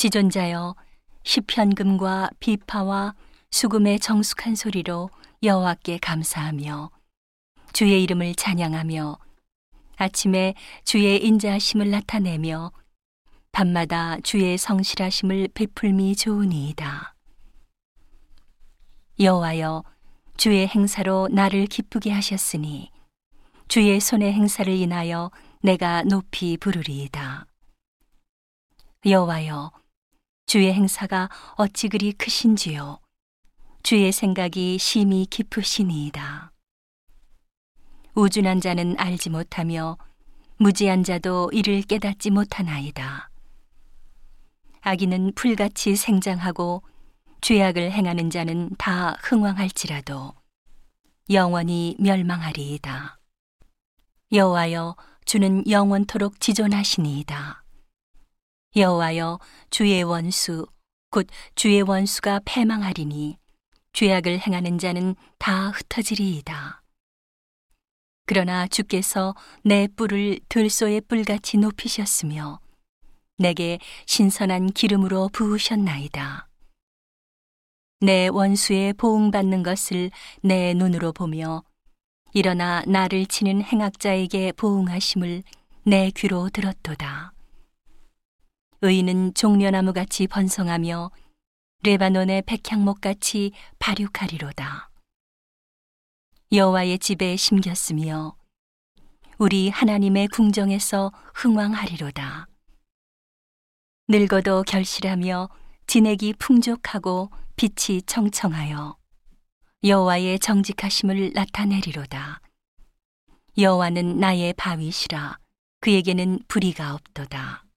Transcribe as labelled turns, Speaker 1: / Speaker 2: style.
Speaker 1: 지존자여 시편금과 비파와 수금의 정숙한 소리로 여호와께 감사하며 주의 이름을 찬양하며 아침에 주의 인자하심을 나타내며 밤마다 주의 성실하심을 베풀미 좋으니이다. 여호와여 주의 행사로 나를 기쁘게 하셨으니 주의 손의 행사를 인하여 내가 높이 부르리이다. 여호와여 주의 행사가 어찌 그리 크신지요 주의 생각이 심히 깊으시니이다. 우준한 자는 알지 못하며 무지한 자도 이를 깨닫지 못하나이다. 악인은 풀같이 생장하고 죄악을 행하는 자는 다 흥왕할지라도 영원히 멸망하리이다. 여호와여 주는 영원토록 지존하시니이다. 여호와여 주의 원수 곧 주의 원수가 패망하리니 죄악을 행하는 자는 다 흩어지리이다. 그러나 주께서 내 뿔을 들소의 뿔같이 높이셨으며 내게 신선한 기름으로 부으셨나이다. 내 원수의 보응받는 것을 내 눈으로 보며 일어나 나를 치는 행악자에게 보응하심을 내 귀로 들었도다. 의인은 종려나무 같이 번성하며 레바논의 백향목 같이 발육하리로다. 여호와의 집에 심겼으며 우리 하나님의 궁정에서 흥왕하리로다. 늙어도 결실하며 진액이 풍족하고 빛이 청청하여 여호와의 정직하심을 나타내리로다. 여호와는 나의 바위시라 그에게는 불의가 없도다.